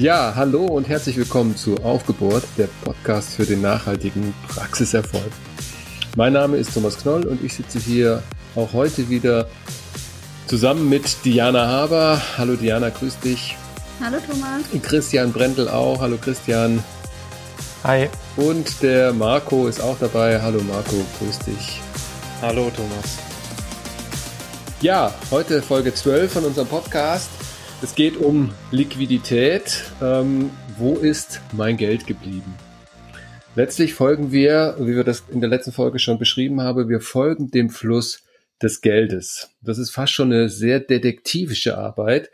Ja, hallo und herzlich willkommen zu Aufgebohrt, der Podcast für den nachhaltigen Praxiserfolg. Mein Name ist Thomas Knoll und ich sitze hier auch heute wieder zusammen mit Diana Haber. Hallo Diana, grüß dich. Hallo Thomas. Christian Brendel auch. Hallo Christian. Hi. Und der Marco ist auch dabei. Hallo Marco, grüß dich. Hallo Thomas. Ja, heute Folge 12 von unserem Podcast. Es geht um Liquidität. Ähm, wo ist mein Geld geblieben? Letztlich folgen wir, wie wir das in der letzten Folge schon beschrieben haben, wir folgen dem Fluss des Geldes. Das ist fast schon eine sehr detektivische Arbeit,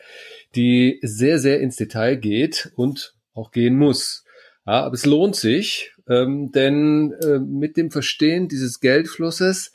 die sehr, sehr ins Detail geht und auch gehen muss. Ja, aber es lohnt sich, ähm, denn äh, mit dem Verstehen dieses Geldflusses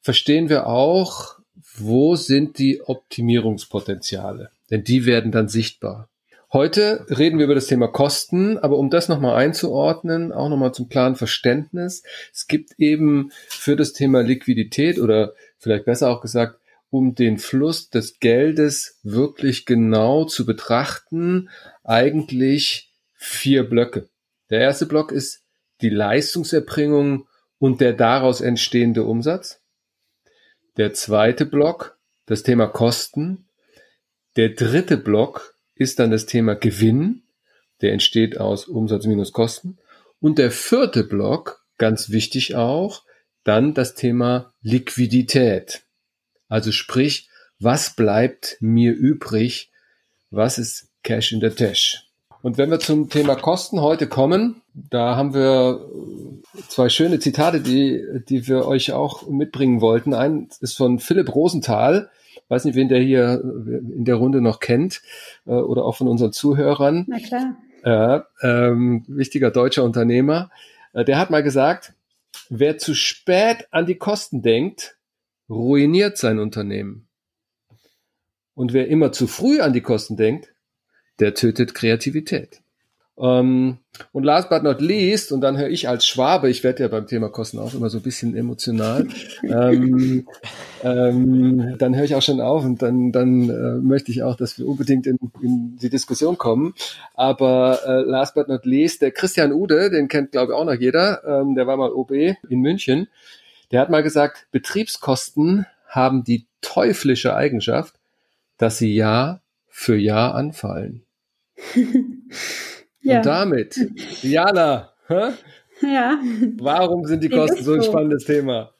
verstehen wir auch, wo sind die Optimierungspotenziale, denn die werden dann sichtbar. Heute reden wir über das Thema Kosten, aber um das nochmal einzuordnen, auch nochmal zum klaren Verständnis, es gibt eben für das Thema Liquidität oder vielleicht besser auch gesagt, um den Fluss des Geldes wirklich genau zu betrachten, eigentlich vier Blöcke. Der erste Block ist die Leistungserbringung und der daraus entstehende Umsatz. Der zweite Block, das Thema Kosten. Der dritte Block ist dann das Thema Gewinn. Der entsteht aus Umsatz minus Kosten. Und der vierte Block, ganz wichtig auch, dann das Thema Liquidität. Also sprich, was bleibt mir übrig? Was ist Cash in the Tash? Und wenn wir zum Thema Kosten heute kommen, da haben wir zwei schöne Zitate, die, die wir euch auch mitbringen wollten. Ein ist von Philipp Rosenthal. Weiß nicht, wen der hier in der Runde noch kennt äh, oder auch von unseren Zuhörern. Na klar. Äh, ähm, wichtiger deutscher Unternehmer. Äh, der hat mal gesagt, wer zu spät an die Kosten denkt, ruiniert sein Unternehmen. Und wer immer zu früh an die Kosten denkt, der tötet Kreativität. Ähm, und last but not least, und dann höre ich als Schwabe, ich werde ja beim Thema Kosten auch immer so ein bisschen emotional, ähm, ähm, dann höre ich auch schon auf und dann, dann äh, möchte ich auch, dass wir unbedingt in, in die Diskussion kommen. Aber äh, last but not least, der Christian Ude, den kennt glaube ich auch noch jeder, ähm, der war mal OB in München, der hat mal gesagt, Betriebskosten haben die teuflische Eigenschaft, dass sie Jahr für Jahr anfallen. ja. Und damit, Diana, hä? ja. warum sind die Kosten so ein spannendes Thema?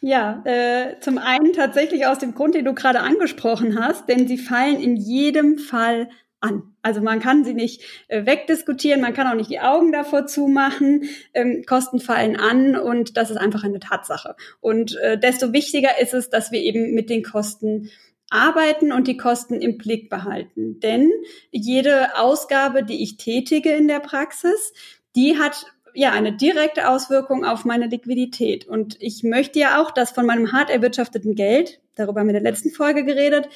Ja, äh, zum einen tatsächlich aus dem Grund, den du gerade angesprochen hast, denn sie fallen in jedem Fall an. Also man kann sie nicht äh, wegdiskutieren, man kann auch nicht die Augen davor zumachen. Ähm, Kosten fallen an und das ist einfach eine Tatsache. Und äh, desto wichtiger ist es, dass wir eben mit den Kosten arbeiten und die Kosten im Blick behalten. Denn jede Ausgabe, die ich tätige in der Praxis, die hat ja eine direkte Auswirkung auf meine Liquidität. Und ich möchte ja auch, dass von meinem hart erwirtschafteten Geld, darüber haben wir in der letzten Folge geredet,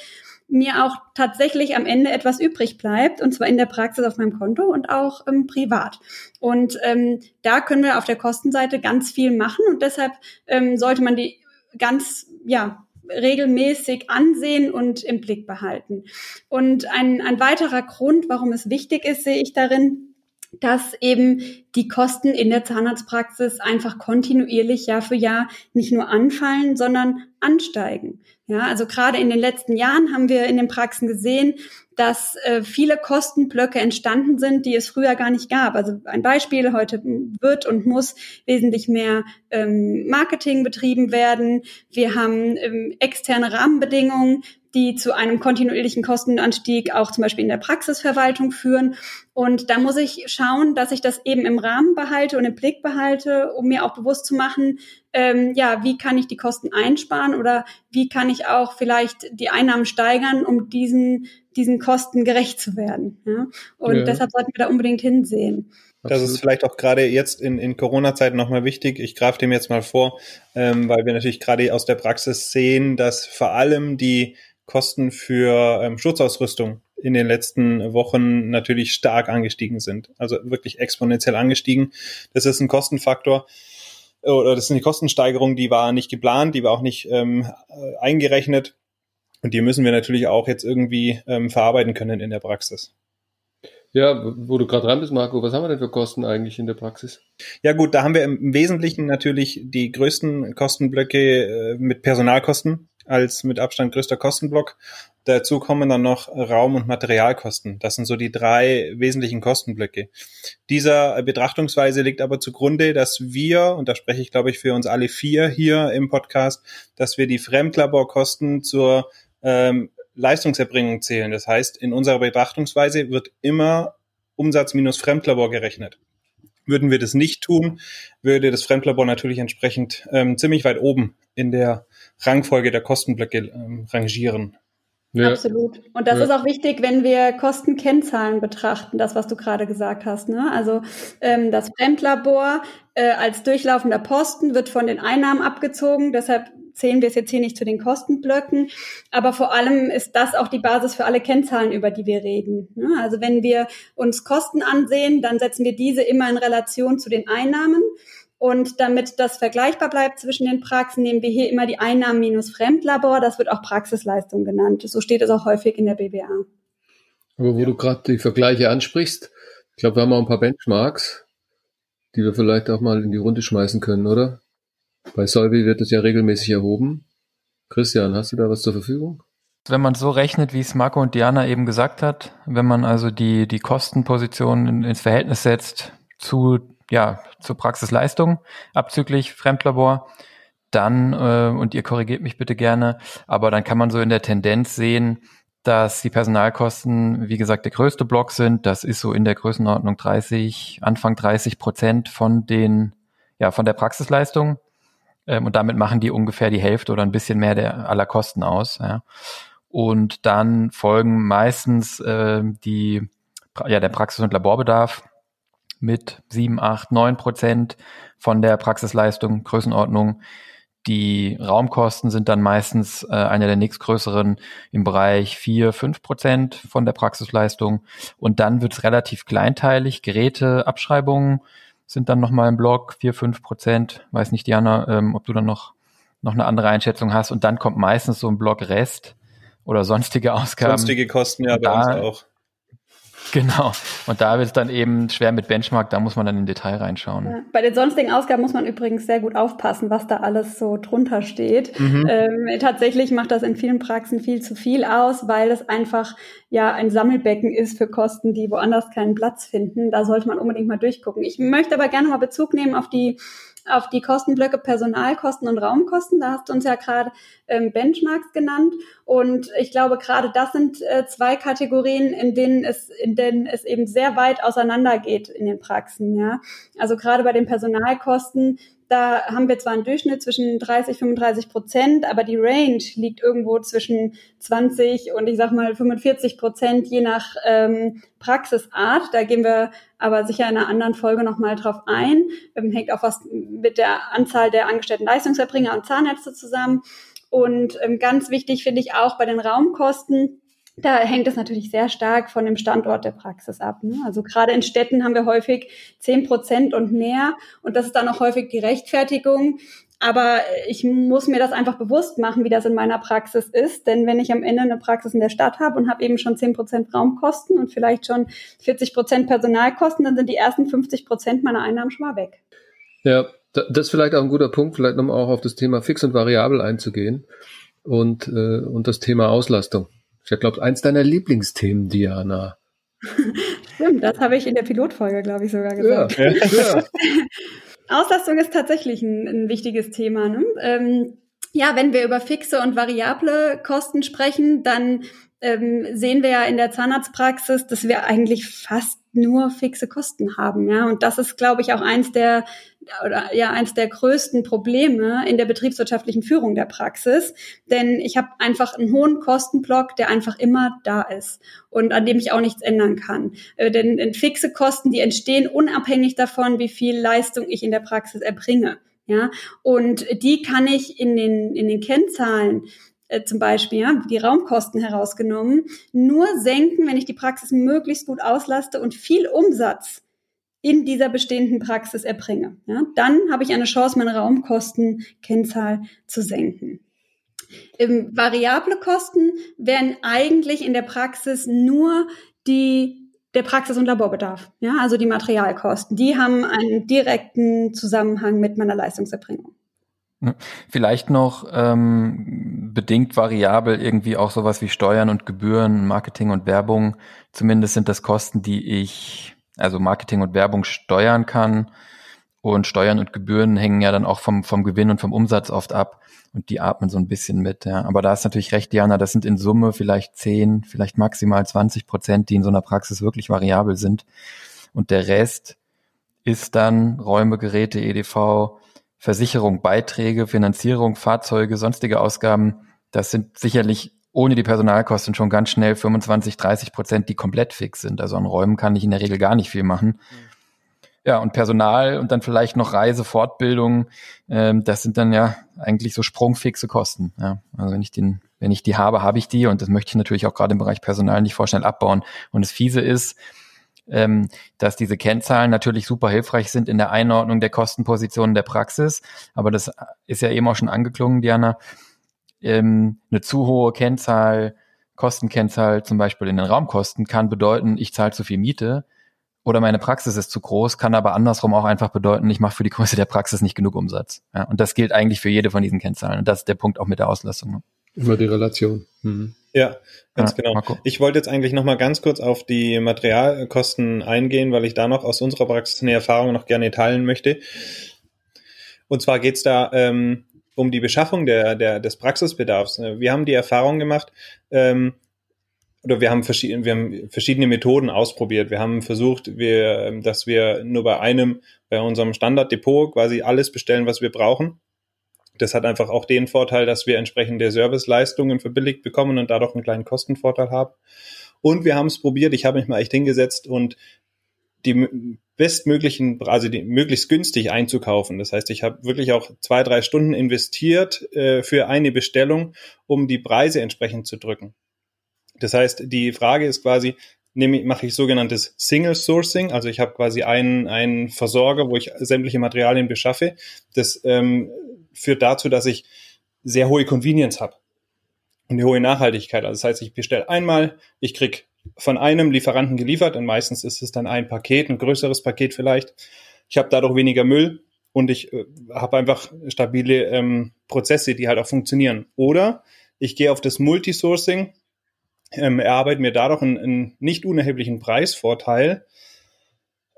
mir auch tatsächlich am Ende etwas übrig bleibt, und zwar in der Praxis auf meinem Konto und auch ähm, privat. Und ähm, da können wir auf der Kostenseite ganz viel machen und deshalb ähm, sollte man die ganz, ja, regelmäßig ansehen und im Blick behalten. Und ein, ein weiterer Grund, warum es wichtig ist, sehe ich darin, dass eben die Kosten in der Zahnarztpraxis einfach kontinuierlich Jahr für Jahr nicht nur anfallen, sondern ansteigen. Ja, also gerade in den letzten Jahren haben wir in den Praxen gesehen, dass äh, viele Kostenblöcke entstanden sind, die es früher gar nicht gab. Also ein Beispiel, heute wird und muss wesentlich mehr ähm, Marketing betrieben werden. Wir haben ähm, externe Rahmenbedingungen, die zu einem kontinuierlichen Kostenanstieg auch zum Beispiel in der Praxisverwaltung führen. Und da muss ich schauen, dass ich das eben im Rahmen behalte und im Blick behalte, um mir auch bewusst zu machen, ähm, ja, wie kann ich die Kosten einsparen oder wie kann ich auch vielleicht die Einnahmen steigern, um diesen, diesen Kosten gerecht zu werden. Ja? Und ja. deshalb sollten wir da unbedingt hinsehen. Das ist vielleicht auch gerade jetzt in, in Corona-Zeiten nochmal wichtig. Ich greife dem jetzt mal vor, ähm, weil wir natürlich gerade aus der Praxis sehen, dass vor allem die Kosten für ähm, Schutzausrüstung in den letzten Wochen natürlich stark angestiegen sind. Also wirklich exponentiell angestiegen. Das ist ein Kostenfaktor oder das ist eine Kostensteigerung, die war nicht geplant, die war auch nicht ähm, äh, eingerechnet. Und die müssen wir natürlich auch jetzt irgendwie ähm, verarbeiten können in der Praxis. Ja, wo du gerade dran bist, Marco, was haben wir denn für Kosten eigentlich in der Praxis? Ja gut, da haben wir im Wesentlichen natürlich die größten Kostenblöcke äh, mit Personalkosten als mit Abstand größter Kostenblock. Dazu kommen dann noch Raum- und Materialkosten. Das sind so die drei wesentlichen Kostenblöcke. Dieser Betrachtungsweise liegt aber zugrunde, dass wir, und da spreche ich glaube ich für uns alle vier hier im Podcast, dass wir die Fremdlaborkosten zur ähm, Leistungserbringung zählen. Das heißt, in unserer Betrachtungsweise wird immer Umsatz minus Fremdlabor gerechnet. Würden wir das nicht tun, würde das Fremdlabor natürlich entsprechend ähm, ziemlich weit oben in der Rangfolge der Kostenblöcke ähm, rangieren. Ja. Absolut. Und das ja. ist auch wichtig, wenn wir Kostenkennzahlen betrachten, das, was du gerade gesagt hast. Ne? Also ähm, das Fremdlabor äh, als durchlaufender Posten wird von den Einnahmen abgezogen. Deshalb zählen wir es jetzt hier nicht zu den Kostenblöcken. Aber vor allem ist das auch die Basis für alle Kennzahlen, über die wir reden. Ne? Also wenn wir uns Kosten ansehen, dann setzen wir diese immer in Relation zu den Einnahmen. Und damit das vergleichbar bleibt zwischen den Praxen, nehmen wir hier immer die Einnahmen minus Fremdlabor. Das wird auch Praxisleistung genannt. So steht es auch häufig in der BWA. Aber wo ja. du gerade die Vergleiche ansprichst, ich glaube, wir haben auch ein paar Benchmarks, die wir vielleicht auch mal in die Runde schmeißen können, oder? Bei Solvi wird es ja regelmäßig erhoben. Christian, hast du da was zur Verfügung? Wenn man so rechnet, wie es Marco und Diana eben gesagt hat, wenn man also die, die Kostenposition ins Verhältnis setzt zu ja, zur Praxisleistung abzüglich Fremdlabor. Dann, äh, und ihr korrigiert mich bitte gerne, aber dann kann man so in der Tendenz sehen, dass die Personalkosten, wie gesagt, der größte Block sind. Das ist so in der Größenordnung 30, Anfang 30 Prozent von den, ja, von der Praxisleistung. Ähm, und damit machen die ungefähr die Hälfte oder ein bisschen mehr der aller Kosten aus. Ja. Und dann folgen meistens äh, die, ja, der Praxis- und Laborbedarf mit sieben, acht, neun Prozent von der Praxisleistung, Größenordnung. Die Raumkosten sind dann meistens äh, eine der nächstgrößeren im Bereich vier, fünf Prozent von der Praxisleistung. Und dann wird es relativ kleinteilig. Geräteabschreibungen sind dann nochmal im Block vier, fünf Prozent. Weiß nicht, Diana, ähm, ob du dann noch, noch eine andere Einschätzung hast. Und dann kommt meistens so ein Block Rest oder sonstige Ausgaben. Sonstige Kosten, ja, bei uns auch. Genau. Und da wird es dann eben schwer mit Benchmark, da muss man dann im Detail reinschauen. Ja. Bei den sonstigen Ausgaben muss man übrigens sehr gut aufpassen, was da alles so drunter steht. Mhm. Ähm, tatsächlich macht das in vielen Praxen viel zu viel aus, weil es einfach ja ein Sammelbecken ist für Kosten, die woanders keinen Platz finden. Da sollte man unbedingt mal durchgucken. Ich möchte aber gerne mal Bezug nehmen auf die auf die Kostenblöcke Personalkosten und Raumkosten. Da hast du uns ja gerade ähm, Benchmarks genannt. Und ich glaube, gerade das sind äh, zwei Kategorien, in denen es, in denen es eben sehr weit auseinander geht in den Praxen. Ja, also gerade bei den Personalkosten da haben wir zwar einen Durchschnitt zwischen 30, 35 Prozent, aber die Range liegt irgendwo zwischen 20 und ich sag mal 45 Prozent, je nach ähm, Praxisart. Da gehen wir aber sicher in einer anderen Folge nochmal drauf ein. Ähm, hängt auch was mit der Anzahl der angestellten Leistungserbringer und Zahnärzte zusammen. Und ähm, ganz wichtig finde ich auch bei den Raumkosten, da hängt es natürlich sehr stark von dem Standort der Praxis ab. Ne? Also gerade in Städten haben wir häufig zehn Prozent und mehr und das ist dann auch häufig die Rechtfertigung. Aber ich muss mir das einfach bewusst machen, wie das in meiner Praxis ist. Denn wenn ich am Ende eine Praxis in der Stadt habe und habe eben schon zehn Prozent Raumkosten und vielleicht schon 40 Prozent Personalkosten, dann sind die ersten 50 Prozent meiner Einnahmen schon mal weg. Ja, das ist vielleicht auch ein guter Punkt, vielleicht nochmal auch auf das Thema Fix und Variabel einzugehen und, äh, und das Thema Auslastung. Ich glaube, eins deiner Lieblingsthemen, Diana. Stimmt, das habe ich in der Pilotfolge, glaube ich, sogar gesagt. Ja, ja. Auslastung ist tatsächlich ein, ein wichtiges Thema. Ne? Ähm, ja, wenn wir über fixe und variable Kosten sprechen, dann ähm, sehen wir ja in der Zahnarztpraxis, dass wir eigentlich fast nur fixe Kosten haben, ja. Und das ist, glaube ich, auch eins der oder ja eins der größten Probleme in der betriebswirtschaftlichen Führung der Praxis, denn ich habe einfach einen hohen Kostenblock, der einfach immer da ist und an dem ich auch nichts ändern kann. Äh, denn, denn fixe Kosten, die entstehen unabhängig davon, wie viel Leistung ich in der Praxis erbringe. Ja, und die kann ich in den, in den Kennzahlen äh, zum Beispiel, ja, die Raumkosten herausgenommen, nur senken, wenn ich die Praxis möglichst gut auslaste und viel Umsatz in dieser bestehenden Praxis erbringe. Ja, dann habe ich eine Chance, meine Raumkostenkennzahl zu senken. Ähm, variable Kosten werden eigentlich in der Praxis nur die der Praxis- und Laborbedarf. Ja, also die Materialkosten. Die haben einen direkten Zusammenhang mit meiner Leistungserbringung. Vielleicht noch ähm, bedingt variabel irgendwie auch sowas wie Steuern und Gebühren, Marketing und Werbung. Zumindest sind das Kosten, die ich, also Marketing und Werbung steuern kann. Und Steuern und Gebühren hängen ja dann auch vom, vom Gewinn und vom Umsatz oft ab. Und die atmen so ein bisschen mit. Ja. Aber da ist natürlich recht, Diana, das sind in Summe vielleicht 10, vielleicht maximal 20 Prozent, die in so einer Praxis wirklich variabel sind. Und der Rest ist dann Räume, Geräte, EDV, Versicherung, Beiträge, Finanzierung, Fahrzeuge, sonstige Ausgaben, das sind sicherlich ohne die Personalkosten schon ganz schnell 25, 30 Prozent, die komplett fix sind. Also an Räumen kann ich in der Regel gar nicht viel machen. Ja, und Personal und dann vielleicht noch Reise, Fortbildung, ähm, das sind dann ja eigentlich so sprungfixe Kosten. Ja, also wenn ich den, wenn ich die habe, habe ich die und das möchte ich natürlich auch gerade im Bereich Personal nicht vorschnell abbauen. Und das Fiese ist, ähm, dass diese Kennzahlen natürlich super hilfreich sind in der Einordnung der Kostenpositionen der Praxis. Aber das ist ja eben auch schon angeklungen, Diana. Ähm, eine zu hohe Kennzahl, Kostenkennzahl zum Beispiel in den Raumkosten kann bedeuten, ich zahle zu viel Miete oder meine Praxis ist zu groß, kann aber andersrum auch einfach bedeuten, ich mache für die Größe der Praxis nicht genug Umsatz. Ja, und das gilt eigentlich für jede von diesen Kennzahlen. Und das ist der Punkt auch mit der Auslastung. Ne? Immer die Relation. Mhm. Ja, ganz ja, genau. Marco. Ich wollte jetzt eigentlich noch mal ganz kurz auf die Materialkosten eingehen, weil ich da noch aus unserer Praxis eine Erfahrung noch gerne teilen möchte. Und zwar geht's da ähm, um die Beschaffung der, der, des Praxisbedarfs. Wir haben die Erfahrung gemacht, ähm, oder wir haben, verschiedene, wir haben verschiedene Methoden ausprobiert. Wir haben versucht, wir, dass wir nur bei einem, bei unserem Standarddepot quasi alles bestellen, was wir brauchen das hat einfach auch den Vorteil, dass wir entsprechende Serviceleistungen verbilligt bekommen und dadurch einen kleinen Kostenvorteil haben. Und wir haben es probiert, ich habe mich mal echt hingesetzt und die bestmöglichen, also die möglichst günstig einzukaufen. Das heißt, ich habe wirklich auch zwei, drei Stunden investiert äh, für eine Bestellung, um die Preise entsprechend zu drücken. Das heißt, die Frage ist quasi, nehme, mache ich sogenanntes Single Sourcing, also ich habe quasi einen, einen Versorger, wo ich sämtliche Materialien beschaffe. Das ähm, führt dazu, dass ich sehr hohe Convenience habe und eine hohe Nachhaltigkeit. Also das heißt, ich bestelle einmal, ich krieg von einem Lieferanten geliefert und meistens ist es dann ein Paket, ein größeres Paket vielleicht. Ich habe dadurch weniger Müll und ich äh, habe einfach stabile ähm, Prozesse, die halt auch funktionieren. Oder ich gehe auf das Multisourcing, ähm, erarbeite mir dadurch einen, einen nicht unerheblichen Preisvorteil,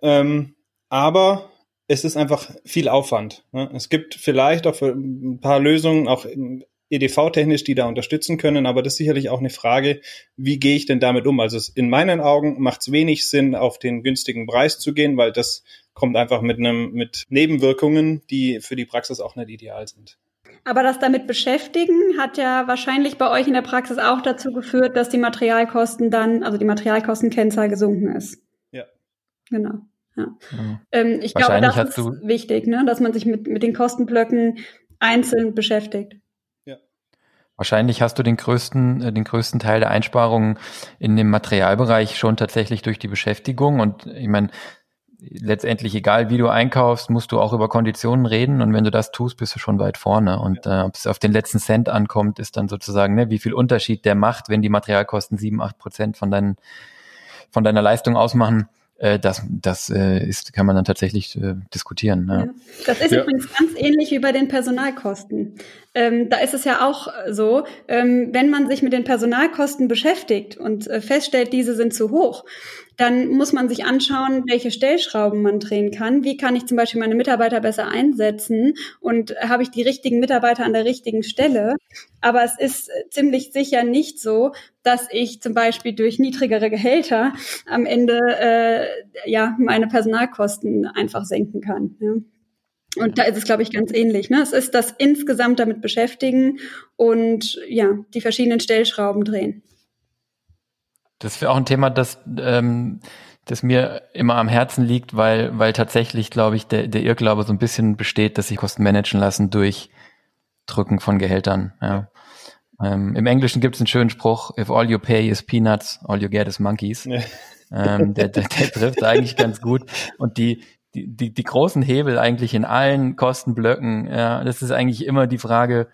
ähm, aber es ist einfach viel Aufwand. Ne? Es gibt vielleicht auch ein paar Lösungen, auch EDV-technisch, die da unterstützen können, aber das ist sicherlich auch eine Frage, wie gehe ich denn damit um? Also in meinen Augen macht es wenig Sinn, auf den günstigen Preis zu gehen, weil das kommt einfach mit einem mit Nebenwirkungen, die für die Praxis auch nicht ideal sind. Aber das damit beschäftigen hat ja wahrscheinlich bei euch in der Praxis auch dazu geführt, dass die Materialkosten dann, also die Materialkostenkennzahl gesunken ist. Ja. Genau. Ja. Ähm, ich glaube, das ist wichtig, ne? dass man sich mit, mit den Kostenblöcken einzeln beschäftigt. Wahrscheinlich hast du den größten, äh, den größten Teil der Einsparungen in dem Materialbereich schon tatsächlich durch die Beschäftigung. Und ich meine, letztendlich, egal wie du einkaufst, musst du auch über Konditionen reden. Und wenn du das tust, bist du schon weit vorne. Und äh, ob es auf den letzten Cent ankommt, ist dann sozusagen, ne, wie viel Unterschied der macht, wenn die Materialkosten sieben, acht Prozent von, deinen, von deiner Leistung ausmachen äh, das, das äh, ist, kann man dann tatsächlich äh, diskutieren. Ja. ja. Das ist ja. übrigens ganz ähnlich wie bei den Personalkosten. Ähm, da ist es ja auch so, ähm, wenn man sich mit den Personalkosten beschäftigt und äh, feststellt, diese sind zu hoch, dann muss man sich anschauen, welche Stellschrauben man drehen kann. Wie kann ich zum Beispiel meine Mitarbeiter besser einsetzen und habe ich die richtigen Mitarbeiter an der richtigen Stelle? Aber es ist ziemlich sicher nicht so, dass ich zum Beispiel durch niedrigere Gehälter am Ende äh, ja meine Personalkosten einfach senken kann. Ja. Und da ist es, glaube ich, ganz ähnlich. Ne? Es ist das insgesamt damit beschäftigen und ja, die verschiedenen Stellschrauben drehen. Das wäre auch ein Thema, das, ähm, das mir immer am Herzen liegt, weil, weil tatsächlich, glaube ich, der, der Irrglaube so ein bisschen besteht, dass sich Kosten managen lassen durch Drücken von Gehältern. Ja. Ähm, Im Englischen gibt es einen schönen Spruch, if all you pay is peanuts, all you get is monkeys. Ja. Ähm, der, der, der trifft eigentlich ganz gut. Und die, die, die, die großen Hebel eigentlich in allen Kostenblöcken, ja, das ist eigentlich immer die Frage,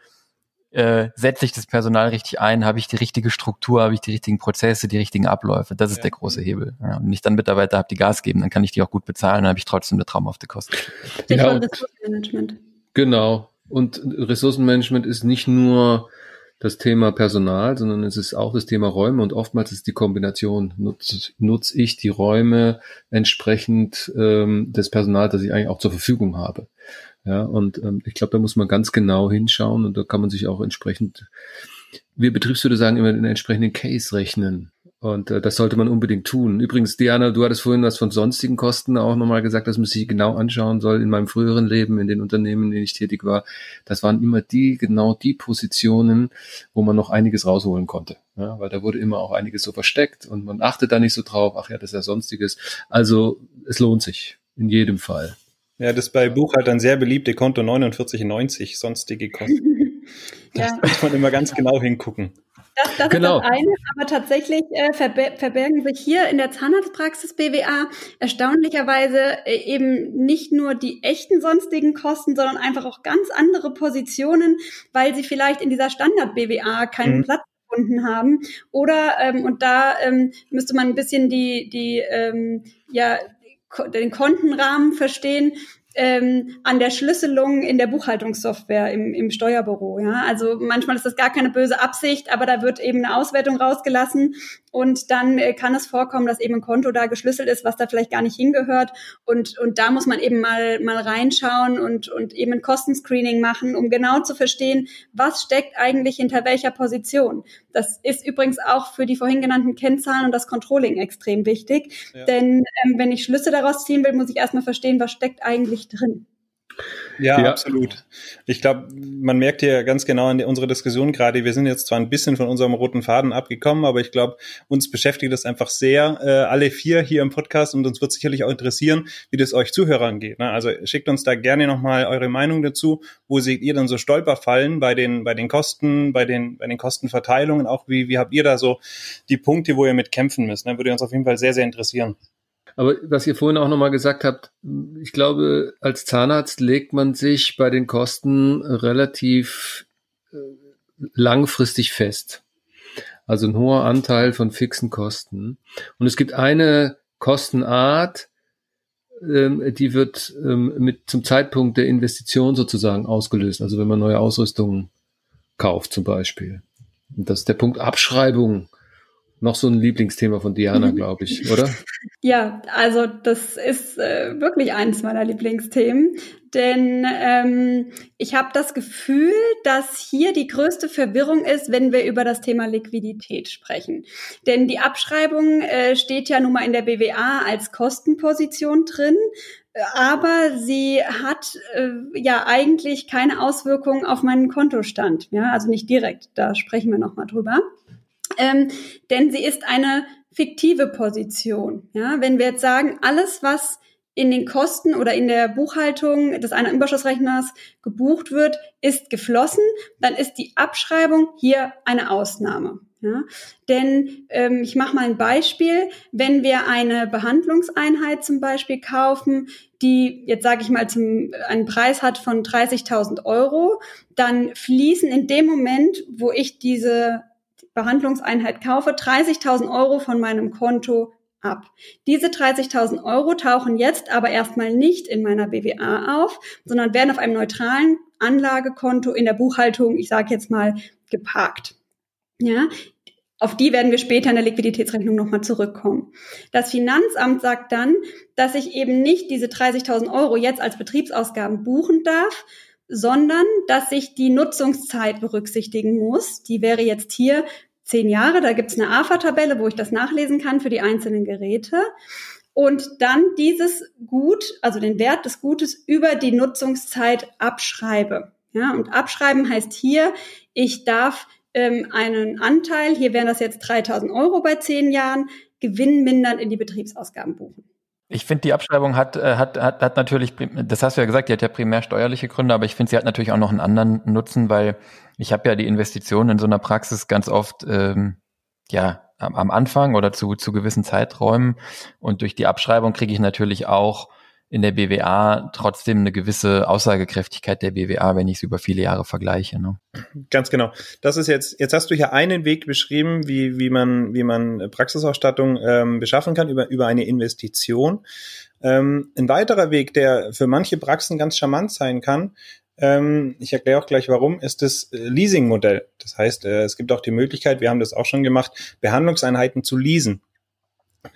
äh, setze ich das Personal richtig ein, habe ich die richtige Struktur, habe ich die richtigen Prozesse, die richtigen Abläufe. Das ist ja. der große Hebel. Ja, und nicht dann Mitarbeiter habe, die Gas geben, dann kann ich die auch gut bezahlen, dann habe ich trotzdem eine traumhafte Kosten. Ja, Ressourcenmanagement. Genau. Und Ressourcenmanagement ist nicht nur das Thema Personal, sondern es ist auch das Thema Räume und oftmals ist die Kombination, nutze nutz ich die Räume entsprechend ähm, des Personals, das ich eigentlich auch zur Verfügung habe. Ja, und ähm, ich glaube, da muss man ganz genau hinschauen und da kann man sich auch entsprechend, wir Betriebswirte sagen immer den entsprechenden Case rechnen. Und äh, das sollte man unbedingt tun. Übrigens, Diana, du hattest vorhin was von sonstigen Kosten auch nochmal gesagt, dass man sich genau anschauen soll. In meinem früheren Leben, in den Unternehmen, in denen ich tätig war, das waren immer die, genau die Positionen, wo man noch einiges rausholen konnte. Ja, weil da wurde immer auch einiges so versteckt und man achtet da nicht so drauf, ach ja, das ist ja sonstiges. Also es lohnt sich in jedem Fall. Ja, das bei Buchhaltern sehr beliebte Konto 49,90, sonstige Kosten. ja. Da muss man immer ganz genau hingucken. Das, das genau. ist das eine, aber tatsächlich äh, verbe verbergen sich hier in der Zahnarztpraxis BWA erstaunlicherweise äh, eben nicht nur die echten sonstigen Kosten, sondern einfach auch ganz andere Positionen, weil sie vielleicht in dieser Standard BWA keinen mhm. Platz gefunden haben. Oder ähm, und da ähm, müsste man ein bisschen die die ähm, ja den Kontenrahmen verstehen ähm, an der Schlüsselung in der Buchhaltungssoftware im, im Steuerbüro. Ja? Also manchmal ist das gar keine böse Absicht, aber da wird eben eine Auswertung rausgelassen und dann äh, kann es vorkommen, dass eben ein Konto da geschlüsselt ist, was da vielleicht gar nicht hingehört. Und, und da muss man eben mal, mal reinschauen und, und eben ein Kostenscreening machen, um genau zu verstehen, was steckt eigentlich hinter welcher Position. Das ist übrigens auch für die vorhin genannten Kennzahlen und das Controlling extrem wichtig. Ja. Denn ähm, wenn ich Schlüsse daraus ziehen will, muss ich erstmal verstehen, was steckt eigentlich drin. Ja, ja, absolut. Ich glaube, man merkt ja ganz genau in unserer Diskussion gerade, wir sind jetzt zwar ein bisschen von unserem roten Faden abgekommen, aber ich glaube, uns beschäftigt das einfach sehr, äh, alle vier hier im Podcast und uns wird sicherlich auch interessieren, wie das euch Zuhörern geht. Ne? Also schickt uns da gerne nochmal eure Meinung dazu. Wo seht ihr dann so Stolperfallen bei den, bei den Kosten, bei den, bei den Kostenverteilungen? Auch wie, wie habt ihr da so die Punkte, wo ihr mit kämpfen müsst? Ne? Würde uns auf jeden Fall sehr, sehr interessieren. Aber was ihr vorhin auch nochmal gesagt habt, ich glaube, als Zahnarzt legt man sich bei den Kosten relativ äh, langfristig fest. Also ein hoher Anteil von fixen Kosten. Und es gibt eine Kostenart, ähm, die wird ähm, mit zum Zeitpunkt der Investition sozusagen ausgelöst. Also wenn man neue Ausrüstung kauft zum Beispiel. Und das ist der Punkt Abschreibung noch so ein Lieblingsthema von Diana, mhm. glaube ich, oder? Ja, also das ist äh, wirklich eines meiner Lieblingsthemen, denn ähm, ich habe das Gefühl, dass hier die größte Verwirrung ist, wenn wir über das Thema Liquidität sprechen. Denn die Abschreibung äh, steht ja nun mal in der BWA als Kostenposition drin aber sie hat äh, ja eigentlich keine Auswirkungen auf meinen Kontostand, ja, also nicht direkt. Da sprechen wir noch mal drüber ähm, denn sie ist eine fiktive Position. Ja, wenn wir jetzt sagen, alles, was in den Kosten oder in der Buchhaltung des einer Überschussrechners gebucht wird, ist geflossen, dann ist die Abschreibung hier eine Ausnahme. Ja, denn ähm, ich mache mal ein Beispiel. Wenn wir eine Behandlungseinheit zum Beispiel kaufen, die jetzt sage ich mal zum, einen Preis hat von 30.000 Euro, dann fließen in dem Moment, wo ich diese Behandlungseinheit kaufe, 30.000 Euro von meinem Konto ab. Diese 30.000 Euro tauchen jetzt aber erstmal nicht in meiner BWA auf, sondern werden auf einem neutralen Anlagekonto in der Buchhaltung, ich sage jetzt mal, geparkt. Ja, auf die werden wir später in der Liquiditätsrechnung nochmal zurückkommen. Das Finanzamt sagt dann, dass ich eben nicht diese 30.000 Euro jetzt als Betriebsausgaben buchen darf, sondern dass ich die Nutzungszeit berücksichtigen muss. Die wäre jetzt hier zehn Jahre. Da gibt es eine AFA-Tabelle, wo ich das nachlesen kann für die einzelnen Geräte. Und dann dieses Gut, also den Wert des Gutes über die Nutzungszeit abschreibe. Ja, und abschreiben heißt hier, ich darf ähm, einen Anteil, hier wären das jetzt 3000 Euro bei zehn Jahren, gewinnmindernd in die Betriebsausgaben buchen. Ich finde, die Abschreibung hat, äh, hat, hat, hat natürlich, das hast du ja gesagt, die hat ja primär steuerliche Gründe, aber ich finde, sie hat natürlich auch noch einen anderen Nutzen, weil ich habe ja die Investitionen in so einer Praxis ganz oft ähm, ja am Anfang oder zu, zu gewissen Zeiträumen und durch die Abschreibung kriege ich natürlich auch in der BWA trotzdem eine gewisse Aussagekräftigkeit der BWA, wenn ich es über viele Jahre vergleiche. Ne? Ganz genau. Das ist jetzt, jetzt hast du hier einen Weg beschrieben, wie, wie man, wie man Praxisausstattung ähm, beschaffen kann über, über eine Investition. Ähm, ein weiterer Weg, der für manche Praxen ganz charmant sein kann, ähm, ich erkläre auch gleich warum, ist das äh, Leasing-Modell. Das heißt, äh, es gibt auch die Möglichkeit, wir haben das auch schon gemacht, Behandlungseinheiten zu leasen.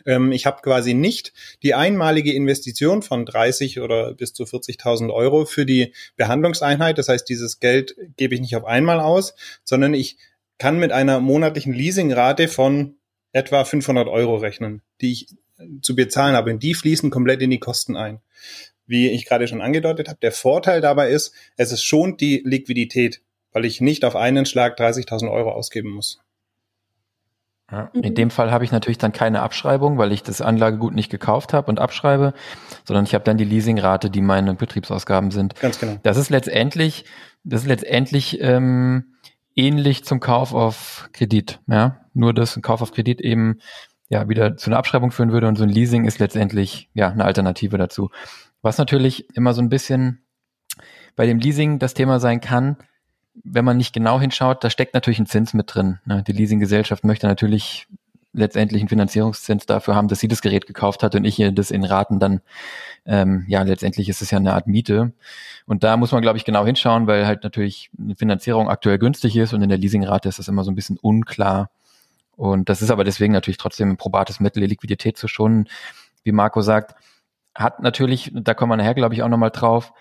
Ähm, ich habe quasi nicht die einmalige Investition von 30 oder bis zu 40.000 Euro für die Behandlungseinheit. Das heißt, dieses Geld gebe ich nicht auf einmal aus, sondern ich kann mit einer monatlichen Leasingrate von etwa 500 Euro rechnen, die ich zu bezahlen habe. Und die fließen komplett in die Kosten ein. Wie ich gerade schon angedeutet habe, der Vorteil dabei ist, es ist schont die Liquidität, weil ich nicht auf einen Schlag 30.000 Euro ausgeben muss. Ja. In mhm. dem Fall habe ich natürlich dann keine Abschreibung, weil ich das Anlagegut nicht gekauft habe und abschreibe, sondern ich habe dann die Leasingrate, die meine Betriebsausgaben sind. Ganz genau. Das ist letztendlich, das ist letztendlich ähm, ähnlich zum Kauf auf Kredit. Ja, nur dass ein Kauf auf Kredit eben ja wieder zu einer Abschreibung führen würde und so ein Leasing ist letztendlich ja eine Alternative dazu. Was natürlich immer so ein bisschen bei dem Leasing das Thema sein kann, wenn man nicht genau hinschaut, da steckt natürlich ein Zins mit drin. Ne? Die Leasinggesellschaft möchte natürlich letztendlich einen Finanzierungszins dafür haben, dass sie das Gerät gekauft hat und ich ihr das in Raten dann, ähm, ja, letztendlich ist es ja eine Art Miete. Und da muss man, glaube ich, genau hinschauen, weil halt natürlich eine Finanzierung aktuell günstig ist und in der Leasingrate ist das immer so ein bisschen unklar. Und das ist aber deswegen natürlich trotzdem ein probates Mittel, die Liquidität zu schonen. Wie Marco sagt, hat natürlich, da kommen wir nachher, glaube ich, auch nochmal drauf,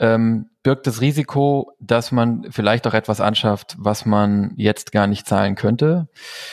ähm, birgt das Risiko, dass man vielleicht auch etwas anschafft, was man jetzt gar nicht zahlen könnte.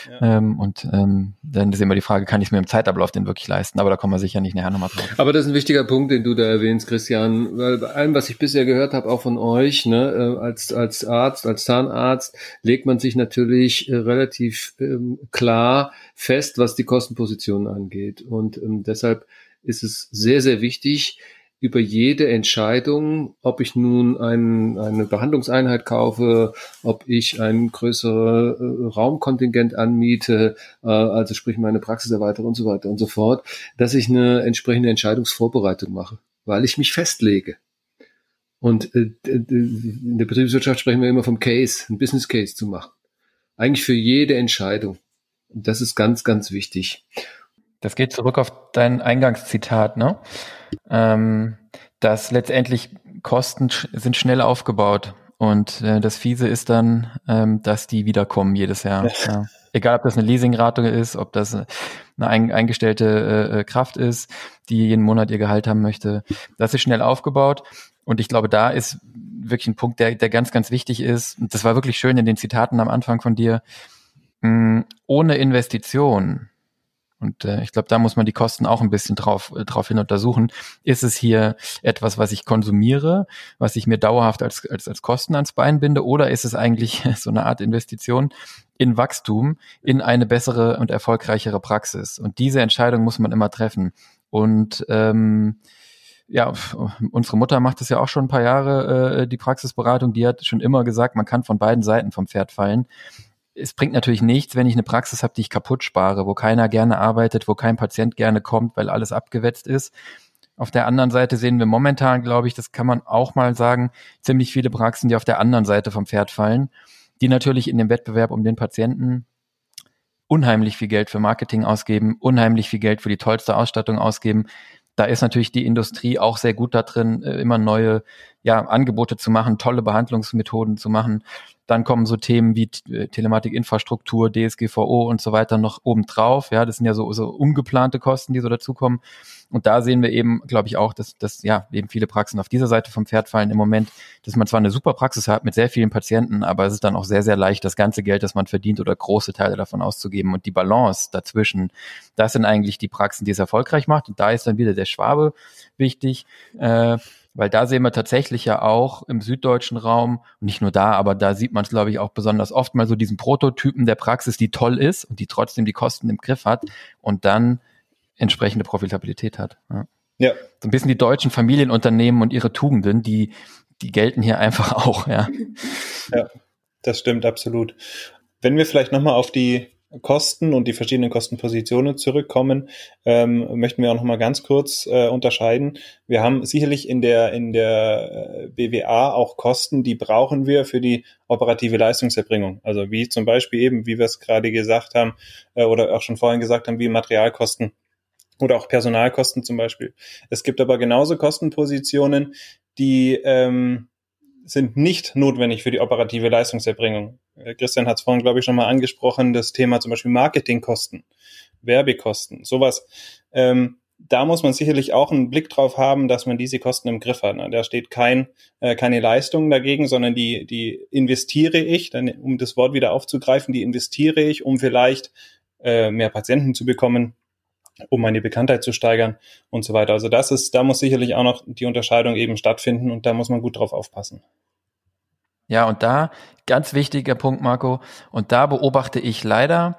Ja. Ähm, und ähm, dann ist immer die Frage, kann ich es mir im Zeitablauf denn wirklich leisten? Aber da kommen wir sicher nicht nachher nochmal drauf. Aber das ist ein wichtiger Punkt, den du da erwähnst, Christian. Weil bei allem, was ich bisher gehört habe, auch von euch, ne, äh, als, als Arzt, als Zahnarzt, legt man sich natürlich äh, relativ ähm, klar fest, was die Kostenpositionen angeht. Und ähm, deshalb ist es sehr, sehr wichtig, über jede Entscheidung, ob ich nun ein, eine Behandlungseinheit kaufe, ob ich ein größeres äh, Raumkontingent anmiete, äh, also sprich meine Praxis erweitere und so weiter und so fort, dass ich eine entsprechende Entscheidungsvorbereitung mache, weil ich mich festlege. Und äh, in der Betriebswirtschaft sprechen wir immer vom Case, ein Business Case zu machen. Eigentlich für jede Entscheidung. Das ist ganz, ganz wichtig. Das geht zurück auf dein Eingangszitat, ne? Ähm, dass letztendlich Kosten sch sind schnell aufgebaut und äh, das Fiese ist dann, ähm, dass die wiederkommen jedes Jahr. Ja. Egal, ob das eine Leasingrate ist, ob das eine ein, eingestellte äh, Kraft ist, die jeden Monat ihr Gehalt haben möchte. Das ist schnell aufgebaut. Und ich glaube, da ist wirklich ein Punkt, der, der ganz, ganz wichtig ist. Und das war wirklich schön in den Zitaten am Anfang von dir. Mh, hm, ohne Investition und äh, ich glaube, da muss man die Kosten auch ein bisschen drauf, äh, drauf hin untersuchen. Ist es hier etwas, was ich konsumiere, was ich mir dauerhaft als, als, als Kosten ans Bein binde, oder ist es eigentlich so eine Art Investition in Wachstum, in eine bessere und erfolgreichere Praxis? Und diese Entscheidung muss man immer treffen. Und ähm, ja, unsere Mutter macht das ja auch schon ein paar Jahre, äh, die Praxisberatung, die hat schon immer gesagt, man kann von beiden Seiten vom Pferd fallen es bringt natürlich nichts, wenn ich eine Praxis habe, die ich kaputt spare, wo keiner gerne arbeitet, wo kein Patient gerne kommt, weil alles abgewetzt ist. Auf der anderen Seite sehen wir momentan, glaube ich, das kann man auch mal sagen, ziemlich viele Praxen, die auf der anderen Seite vom Pferd fallen, die natürlich in dem Wettbewerb um den Patienten unheimlich viel Geld für Marketing ausgeben, unheimlich viel Geld für die tollste Ausstattung ausgeben. Da ist natürlich die Industrie auch sehr gut da drin, äh, immer neue ja, Angebote zu machen, tolle Behandlungsmethoden zu machen. Dann kommen so Themen wie äh, Telematikinfrastruktur, DSGVO und so weiter noch obendrauf. Ja, das sind ja so, so ungeplante Kosten, die so dazukommen. Und da sehen wir eben, glaube ich, auch, dass, dass ja eben viele Praxen auf dieser Seite vom Pferd fallen im Moment, dass man zwar eine super Praxis hat mit sehr vielen Patienten, aber es ist dann auch sehr, sehr leicht, das ganze Geld, das man verdient oder große Teile davon auszugeben. Und die Balance dazwischen, das sind eigentlich die Praxen, die es erfolgreich macht. Und da ist dann wieder der Schwabe wichtig. Äh, weil da sehen wir tatsächlich ja auch im süddeutschen Raum, und nicht nur da, aber da sieht man es, glaube ich, auch besonders oft mal so diesen Prototypen der Praxis, die toll ist und die trotzdem die Kosten im Griff hat und dann entsprechende Profitabilität hat. Ja. ja. So ein bisschen die deutschen Familienunternehmen und ihre Tugenden, die, die gelten hier einfach auch, ja. Ja, das stimmt absolut. Wenn wir vielleicht nochmal auf die Kosten und die verschiedenen Kostenpositionen zurückkommen, ähm, möchten wir auch noch mal ganz kurz äh, unterscheiden. Wir haben sicherlich in der in der äh, BWA auch Kosten, die brauchen wir für die operative Leistungserbringung. Also wie zum Beispiel eben, wie wir es gerade gesagt haben äh, oder auch schon vorhin gesagt haben, wie Materialkosten oder auch Personalkosten zum Beispiel. Es gibt aber genauso Kostenpositionen, die ähm, sind nicht notwendig für die operative Leistungserbringung. Äh, Christian hat es vorhin, glaube ich, schon mal angesprochen, das Thema zum Beispiel Marketingkosten, Werbekosten, sowas. Ähm, da muss man sicherlich auch einen Blick drauf haben, dass man diese Kosten im Griff hat. Da steht kein, äh, keine Leistung dagegen, sondern die, die investiere ich, dann, um das Wort wieder aufzugreifen, die investiere ich, um vielleicht äh, mehr Patienten zu bekommen, um meine Bekanntheit zu steigern und so weiter. Also das ist, da muss sicherlich auch noch die Unterscheidung eben stattfinden und da muss man gut drauf aufpassen. Ja, und da ganz wichtiger Punkt, Marco, und da beobachte ich leider,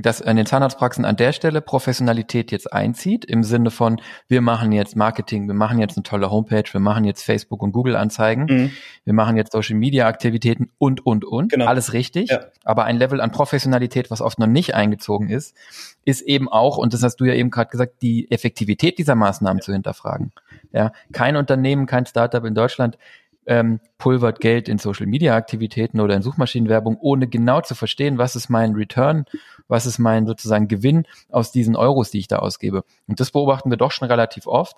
dass an den Zahnarztpraxen an der Stelle Professionalität jetzt einzieht, im Sinne von, wir machen jetzt Marketing, wir machen jetzt eine tolle Homepage, wir machen jetzt Facebook und Google Anzeigen, mhm. wir machen jetzt Social Media Aktivitäten und, und, und. Genau. Alles richtig. Ja. Aber ein Level an Professionalität, was oft noch nicht eingezogen ist, ist eben auch, und das hast du ja eben gerade gesagt, die Effektivität dieser Maßnahmen ja. zu hinterfragen. Ja, kein Unternehmen, kein Startup in Deutschland ähm, pulvert Geld in Social-Media-Aktivitäten oder in Suchmaschinenwerbung, ohne genau zu verstehen, was ist mein Return, was ist mein sozusagen Gewinn aus diesen Euros, die ich da ausgebe. Und das beobachten wir doch schon relativ oft,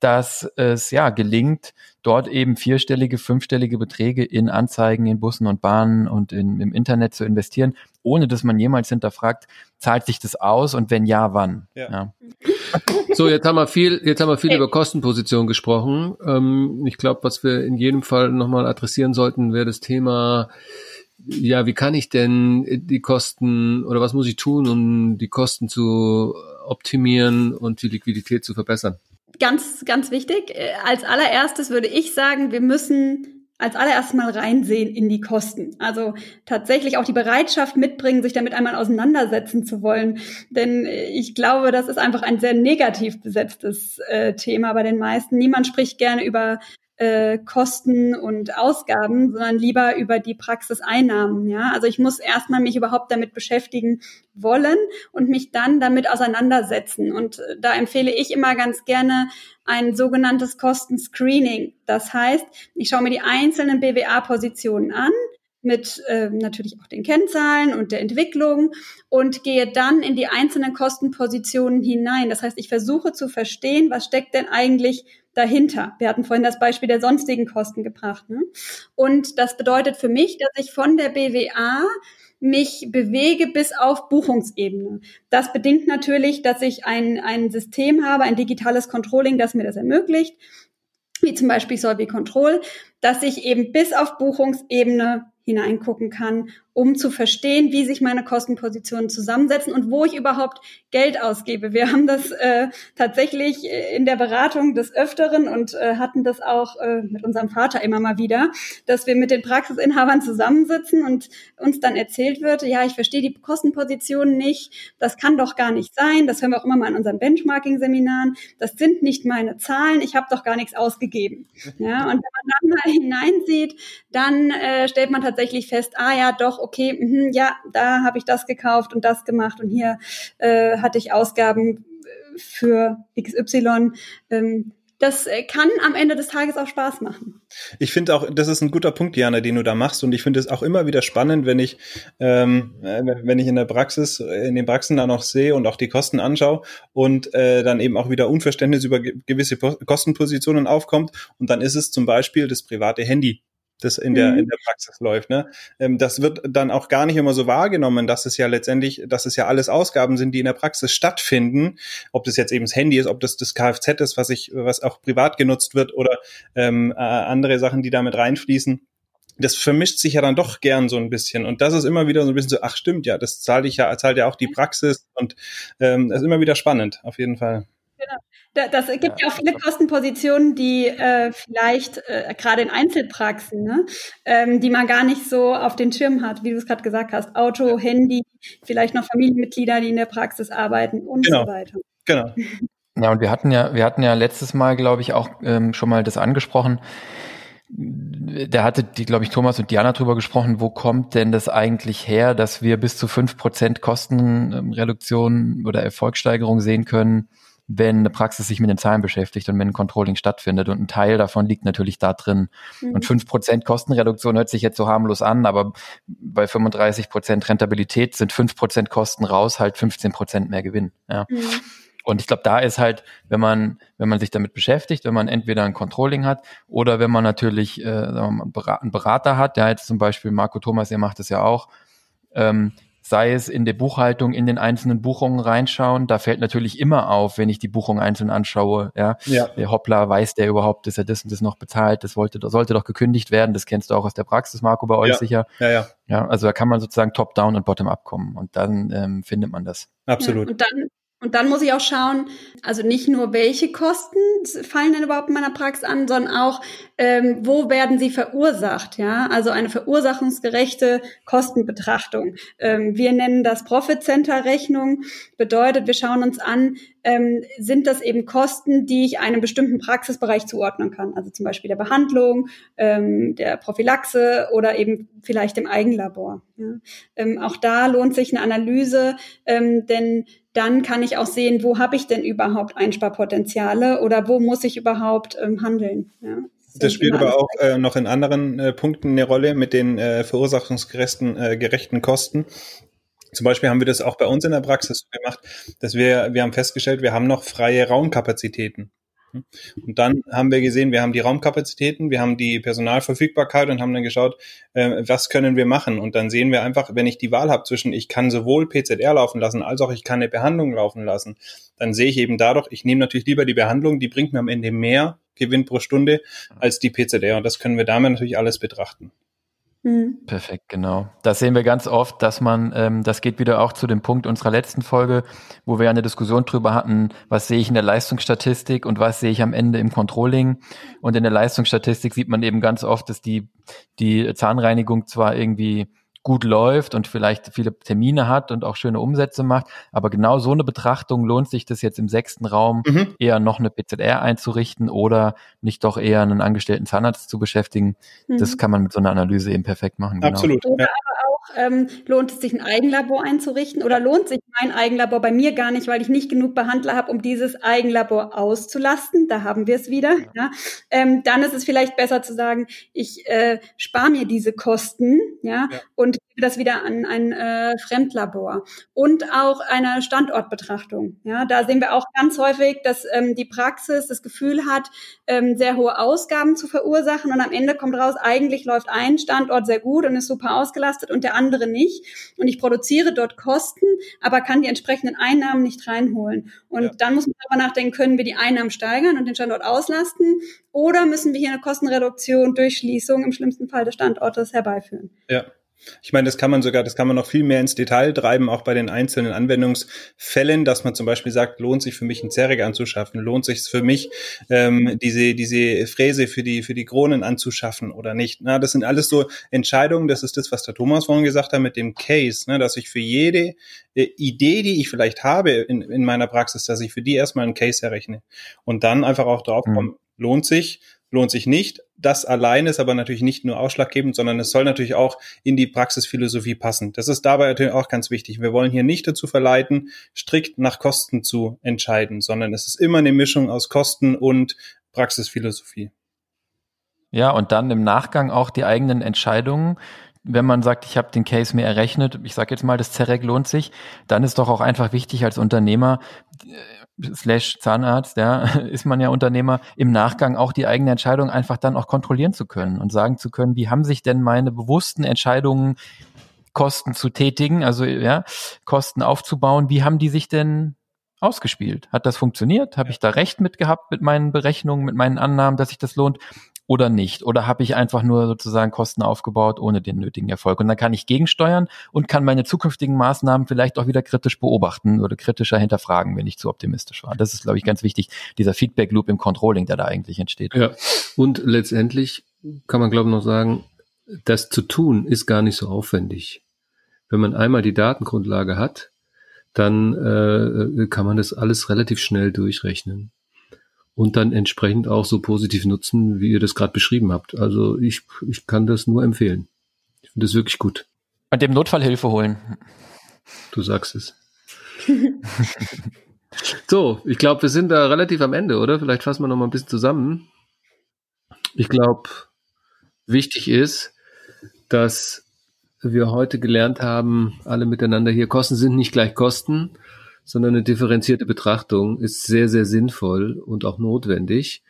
dass es ja gelingt, dort eben vierstellige, fünfstellige Beträge in Anzeigen in Bussen und Bahnen und in, im Internet zu investieren, ohne dass man jemals hinterfragt, zahlt sich das aus und wenn ja, wann? Ja. ja. So, jetzt haben wir viel, jetzt haben wir viel über Kostenposition gesprochen. Ähm, ich glaube, was wir in jedem Fall nochmal adressieren sollten, wäre das Thema, ja, wie kann ich denn die Kosten oder was muss ich tun, um die Kosten zu optimieren und die Liquidität zu verbessern? Ganz, ganz wichtig. Äh, als allererstes würde ich sagen, wir müssen als allererstes mal reinsehen in die Kosten. Also tatsächlich auch die Bereitschaft mitbringen, sich damit einmal auseinandersetzen zu wollen. Denn äh, ich glaube, das ist einfach ein sehr negativ besetztes äh, Thema bei den meisten. Niemand spricht gerne über äh, Kosten und Ausgaben, sondern lieber über die Praxiseinnahmen. Ja, also ich muss erstmal mich überhaupt damit beschäftigen wollen und mich dann damit auseinandersetzen. Und äh, da empfehle ich immer ganz gerne ein sogenanntes Kostenscreening. Das heißt, ich schaue mir die einzelnen BWA-Positionen an, mit äh, natürlich auch den Kennzahlen und der Entwicklung und gehe dann in die einzelnen Kostenpositionen hinein. Das heißt, ich versuche zu verstehen, was steckt denn eigentlich dahinter. Wir hatten vorhin das Beispiel der sonstigen Kosten gebracht. Ne? Und das bedeutet für mich, dass ich von der BWA mich bewege bis auf Buchungsebene. Das bedingt natürlich, dass ich ein, ein System habe, ein digitales Controlling, das mir das ermöglicht, wie zum Beispiel Solvi Control, dass ich eben bis auf Buchungsebene hineingucken kann, um zu verstehen, wie sich meine Kostenpositionen zusammensetzen und wo ich überhaupt Geld ausgebe. Wir haben das äh, tatsächlich in der Beratung des Öfteren und äh, hatten das auch äh, mit unserem Vater immer mal wieder, dass wir mit den Praxisinhabern zusammensitzen und uns dann erzählt wird, ja, ich verstehe die Kostenpositionen nicht, das kann doch gar nicht sein, das hören wir auch immer mal in unseren Benchmarking-Seminaren, das sind nicht meine Zahlen, ich habe doch gar nichts ausgegeben. Ja, und wenn man dann mal hineinsieht, dann äh, stellt man tatsächlich fest, ah ja, doch, okay, mh, ja, da habe ich das gekauft und das gemacht und hier äh, hatte ich Ausgaben für XY. Ähm, das äh, kann am Ende des Tages auch Spaß machen. Ich finde auch, das ist ein guter Punkt, Jana, den du da machst. Und ich finde es auch immer wieder spannend, wenn ich, ähm, äh, wenn ich in der Praxis, in den Praxen dann noch sehe und auch die Kosten anschaue und äh, dann eben auch wieder Unverständnis über gewisse Kostenpositionen aufkommt. Und dann ist es zum Beispiel das private Handy das in der, mhm. in der Praxis läuft. Ne? Ähm, das wird dann auch gar nicht immer so wahrgenommen, dass es ja letztendlich, dass es ja alles Ausgaben sind, die in der Praxis stattfinden. Ob das jetzt eben das Handy ist, ob das das Kfz ist, was ich, was auch privat genutzt wird oder ähm, äh, andere Sachen, die damit reinfließen. Das vermischt sich ja dann doch gern so ein bisschen. Und das ist immer wieder so ein bisschen so, ach stimmt, ja, das zahlt ich ja, zahlt ja auch die Praxis und ähm, das ist immer wieder spannend, auf jeden Fall. Genau. Das gibt ja auch viele Kostenpositionen, die äh, vielleicht äh, gerade in Einzelpraxen, ne, ähm, die man gar nicht so auf den Schirm hat, wie du es gerade gesagt hast. Auto, Handy, vielleicht noch Familienmitglieder, die in der Praxis arbeiten und genau. so weiter. Genau. Ja, und wir hatten ja, wir hatten ja letztes Mal, glaube ich, auch ähm, schon mal das angesprochen da hatte die, glaube ich, Thomas und Diana drüber gesprochen, wo kommt denn das eigentlich her, dass wir bis zu fünf Prozent Kostenreduktion oder Erfolgssteigerung sehen können, wenn eine Praxis sich mit den Zahlen beschäftigt und wenn ein Controlling stattfindet. Und ein Teil davon liegt natürlich da drin. Mhm. Und fünf Prozent Kostenreduktion hört sich jetzt so harmlos an, aber bei 35 Prozent Rentabilität sind fünf Prozent Kosten raus, halt 15 Prozent mehr Gewinn. Ja. Mhm. Und ich glaube, da ist halt, wenn man, wenn man sich damit beschäftigt, wenn man entweder ein Controlling hat oder wenn man natürlich äh, einen Berater hat, der jetzt zum Beispiel Marco Thomas, ihr macht das ja auch, ähm, sei es in der Buchhaltung, in den einzelnen Buchungen reinschauen. Da fällt natürlich immer auf, wenn ich die Buchung einzeln anschaue, ja, ja. der Hoppla, weiß der überhaupt, dass er das und das noch bezahlt, das wollte, sollte doch gekündigt werden, das kennst du auch aus der Praxis, Marco, bei euch ja. sicher. Ja, ja. Ja, also da kann man sozusagen top-down und bottom-up kommen und dann ähm, findet man das. Absolut. Ja, und dann und dann muss ich auch schauen, also nicht nur welche Kosten fallen denn überhaupt in meiner Praxis an, sondern auch, ähm, wo werden sie verursacht, ja? Also eine verursachungsgerechte Kostenbetrachtung. Ähm, wir nennen das Profit Center Rechnung. Bedeutet, wir schauen uns an, ähm, sind das eben Kosten, die ich einem bestimmten Praxisbereich zuordnen kann. Also zum Beispiel der Behandlung, ähm, der Prophylaxe oder eben vielleicht dem Eigenlabor. Ja? Ähm, auch da lohnt sich eine Analyse, ähm, denn dann kann ich auch sehen, wo habe ich denn überhaupt Einsparpotenziale oder wo muss ich überhaupt ähm, handeln. Ja? Das, spielt aber auch äh, noch in anderen äh, Punkten eine Rolle mit den äh, verursachungsgerechten äh, gerechten Kosten. Zum Beispiel haben wir das auch bei uns in der Praxis gemacht, dass wir, wir haben festgestellt, wir haben noch freie Raumkapazitäten. Und dann haben wir gesehen, wir haben die Raumkapazitäten, wir haben die Personalverfügbarkeit und haben dann geschaut, äh, was können wir machen. Und dann sehen wir einfach, wenn ich die Wahl habe zwischen, ich kann sowohl PZR laufen lassen, als auch ich kann eine Behandlung laufen lassen, dann sehe ich eben dadurch, ich nehme natürlich lieber die Behandlung, die bringt mir am Ende mehr Gewinn pro Stunde als die PZR. Und das können wir damit natürlich alles betrachten. Mhm. Perfekt, genau. Das sehen wir ganz oft, dass man, ähm, das geht wieder auch zu dem Punkt unserer letzten Folge, wo wir eine Diskussion drüber hatten, was sehe ich in der Leistungsstatistik und was sehe ich am Ende im Controlling. Und in der Leistungsstatistik sieht man eben ganz oft, dass die, die Zahnreinigung zwar irgendwie gut läuft und vielleicht viele Termine hat und auch schöne Umsätze macht. Aber genau so eine Betrachtung lohnt sich das jetzt im sechsten Raum mhm. eher noch eine PZR einzurichten oder nicht doch eher einen angestellten Zahnarzt zu beschäftigen. Mhm. Das kann man mit so einer Analyse eben perfekt machen. Genau. Absolut. Ja. Auch, ähm, lohnt es sich ein Eigenlabor einzurichten oder lohnt sich mein Eigenlabor bei mir gar nicht, weil ich nicht genug Behandler habe, um dieses Eigenlabor auszulasten. Da haben wir es wieder. Ja. ja. Ähm, dann ist es vielleicht besser zu sagen, ich äh, spare mir diese Kosten, ja, ja. und und das wieder an ein äh, Fremdlabor und auch eine Standortbetrachtung. Ja, da sehen wir auch ganz häufig, dass ähm, die Praxis das Gefühl hat, ähm, sehr hohe Ausgaben zu verursachen und am Ende kommt raus, eigentlich läuft ein Standort sehr gut und ist super ausgelastet und der andere nicht. Und ich produziere dort Kosten, aber kann die entsprechenden Einnahmen nicht reinholen. Und ja. dann muss man darüber nachdenken, können wir die Einnahmen steigern und den Standort auslasten oder müssen wir hier eine Kostenreduktion durch Schließung im schlimmsten Fall des Standortes herbeiführen? Ja. Ich meine, das kann man sogar, das kann man noch viel mehr ins Detail treiben, auch bei den einzelnen Anwendungsfällen, dass man zum Beispiel sagt, lohnt sich für mich ein Zerrig anzuschaffen, lohnt sich für mich ähm, diese diese Fräse für die für die Kronen anzuschaffen oder nicht. Na, das sind alles so Entscheidungen. Das ist das, was der Thomas vorhin gesagt hat mit dem Case, ne, dass ich für jede äh, Idee, die ich vielleicht habe in, in meiner Praxis, dass ich für die erstmal einen Case errechne und dann einfach auch drauf komme, mhm. lohnt sich lohnt sich nicht. Das allein ist aber natürlich nicht nur ausschlaggebend, sondern es soll natürlich auch in die Praxisphilosophie passen. Das ist dabei natürlich auch ganz wichtig. Wir wollen hier nicht dazu verleiten, strikt nach Kosten zu entscheiden, sondern es ist immer eine Mischung aus Kosten und Praxisphilosophie. Ja, und dann im Nachgang auch die eigenen Entscheidungen wenn man sagt, ich habe den Case mir errechnet, ich sage jetzt mal, das Zerek lohnt sich, dann ist doch auch einfach wichtig als Unternehmer, slash Zahnarzt, ja, ist man ja Unternehmer, im Nachgang auch die eigene Entscheidung einfach dann auch kontrollieren zu können und sagen zu können, wie haben sich denn meine bewussten Entscheidungen, Kosten zu tätigen, also ja, Kosten aufzubauen, wie haben die sich denn ausgespielt? Hat das funktioniert? Habe ich da recht mit gehabt mit meinen Berechnungen, mit meinen Annahmen, dass sich das lohnt? Oder nicht? Oder habe ich einfach nur sozusagen Kosten aufgebaut ohne den nötigen Erfolg? Und dann kann ich gegensteuern und kann meine zukünftigen Maßnahmen vielleicht auch wieder kritisch beobachten oder kritischer hinterfragen, wenn ich zu optimistisch war. Das ist, glaube ich, ganz wichtig, dieser Feedback Loop im Controlling, der da eigentlich entsteht. Ja, und letztendlich kann man, glaube ich, noch sagen, das zu tun ist gar nicht so aufwendig. Wenn man einmal die Datengrundlage hat, dann äh, kann man das alles relativ schnell durchrechnen. Und dann entsprechend auch so positiv nutzen, wie ihr das gerade beschrieben habt. Also ich, ich kann das nur empfehlen. Ich finde das wirklich gut. Und dem Notfall Hilfe holen. Du sagst es. so, ich glaube, wir sind da relativ am Ende, oder? Vielleicht fassen wir noch mal ein bisschen zusammen. Ich glaube, wichtig ist, dass wir heute gelernt haben, alle miteinander hier, Kosten sind nicht gleich Kosten, sondern eine differenzierte Betrachtung ist sehr, sehr sinnvoll und auch notwendig.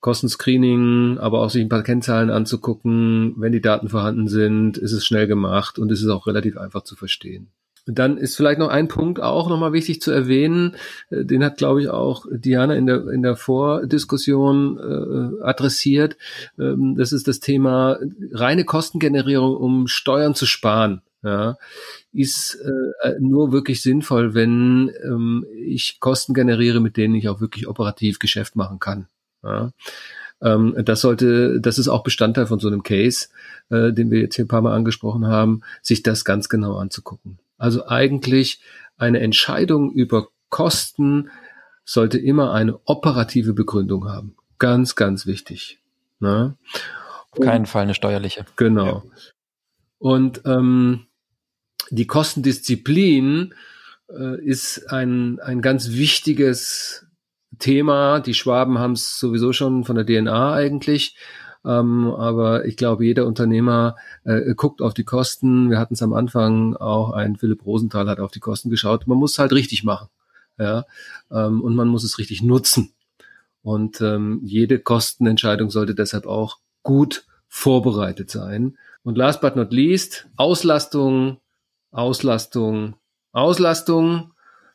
Kostenscreening, aber auch sich ein paar Kennzahlen anzugucken, wenn die Daten vorhanden sind, ist es schnell gemacht und es ist auch relativ einfach zu verstehen. Dann ist vielleicht noch ein Punkt auch nochmal wichtig zu erwähnen. Äh, den hat, glaube ich, auch Diana in der, in der Vordiskussion äh, adressiert. Ähm, das ist das Thema reine Kostengenerierung, um Steuern zu sparen. Ja, ist äh, nur wirklich sinnvoll, wenn ähm, ich Kosten generiere, mit denen ich auch wirklich operativ Geschäft machen kann. Ja. Ähm, das sollte, das ist auch Bestandteil von so einem Case, äh, den wir jetzt hier ein paar Mal angesprochen haben, sich das ganz genau anzugucken. Also eigentlich eine Entscheidung über Kosten sollte immer eine operative Begründung haben. Ganz, ganz wichtig. Ne? Auf keinen Fall eine steuerliche. Genau. Ja. Und ähm, die Kostendisziplin äh, ist ein, ein ganz wichtiges Thema. Die Schwaben haben es sowieso schon von der DNA eigentlich. Ähm, aber ich glaube, jeder Unternehmer äh, guckt auf die Kosten. Wir hatten es am Anfang auch, ein Philipp Rosenthal hat auf die Kosten geschaut. Man muss es halt richtig machen. Ja, ähm, und man muss es richtig nutzen. Und ähm, jede Kostenentscheidung sollte deshalb auch gut vorbereitet sein. Und last but not least, Auslastung, Auslastung, Auslastung.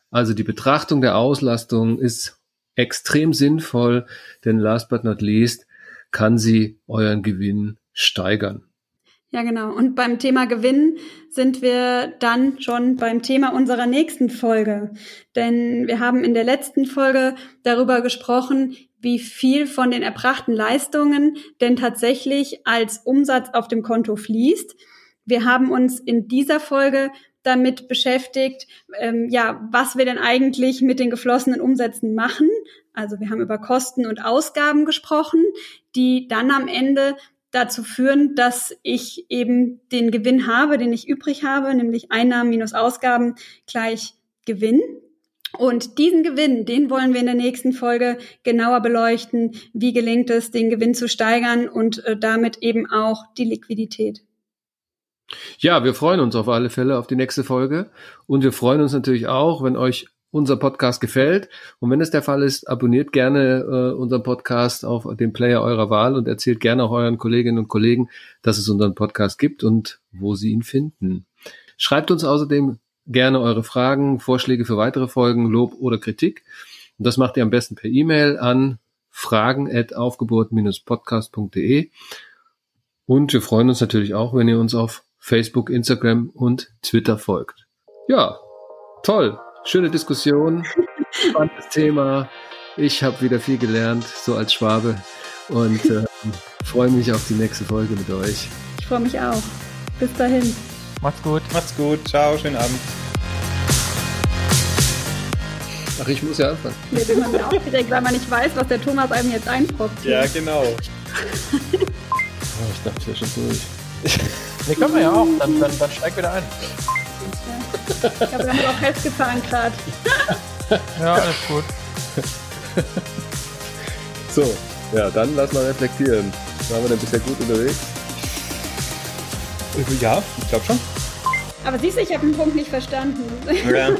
Also die Betrachtung der Auslastung ist extrem sinnvoll, denn last but not least kann sie euren Gewinn steigern. Ja, genau. Und beim Thema Gewinn sind wir dann schon beim Thema unserer nächsten Folge. Denn wir haben in der letzten Folge darüber gesprochen, wie viel von den erbrachten Leistungen denn tatsächlich als Umsatz auf dem Konto fließt. Wir haben uns in dieser Folge damit beschäftigt, ähm, ja, was wir denn eigentlich mit den geflossenen Umsätzen machen. Also wir haben über Kosten und Ausgaben gesprochen, die dann am Ende dazu führen, dass ich eben den Gewinn habe, den ich übrig habe, nämlich Einnahmen minus Ausgaben gleich Gewinn. Und diesen Gewinn, den wollen wir in der nächsten Folge genauer beleuchten. Wie gelingt es, den Gewinn zu steigern und äh, damit eben auch die Liquidität. Ja, wir freuen uns auf alle Fälle auf die nächste Folge und wir freuen uns natürlich auch, wenn euch unser Podcast gefällt. Und wenn es der Fall ist, abonniert gerne äh, unseren Podcast auf dem Player eurer Wahl und erzählt gerne auch euren Kolleginnen und Kollegen, dass es unseren Podcast gibt und wo sie ihn finden. Schreibt uns außerdem gerne eure Fragen, Vorschläge für weitere Folgen, Lob oder Kritik. Und das macht ihr am besten per E-Mail an fragen@aufgeburt-podcast.de. Und wir freuen uns natürlich auch, wenn ihr uns auf Facebook, Instagram und Twitter folgt. Ja, toll. Schöne Diskussion, spannendes Thema. Ich habe wieder viel gelernt, so als Schwabe. Und äh, freue mich auf die nächste Folge mit euch. Ich freue mich auch. Bis dahin. Macht's gut. Macht's gut. Ciao, schönen Abend. Ach, ich muss ja anfangen. Ja, bin man aufgeregt, weil man nicht weiß, was der Thomas einem jetzt einproppt. Ja, genau. oh, ich dachte ja schon durch. Nee, können wir ja auch. Dann, dann, dann steig wieder ein. Ich glaube, wir haben auch festgefahren gerade. ja, alles gut. So, ja, dann lass mal reflektieren. Waren wir denn bisher gut unterwegs? Ja, ich glaube schon. Aber siehst du, ich habe den Punkt nicht verstanden. Ja.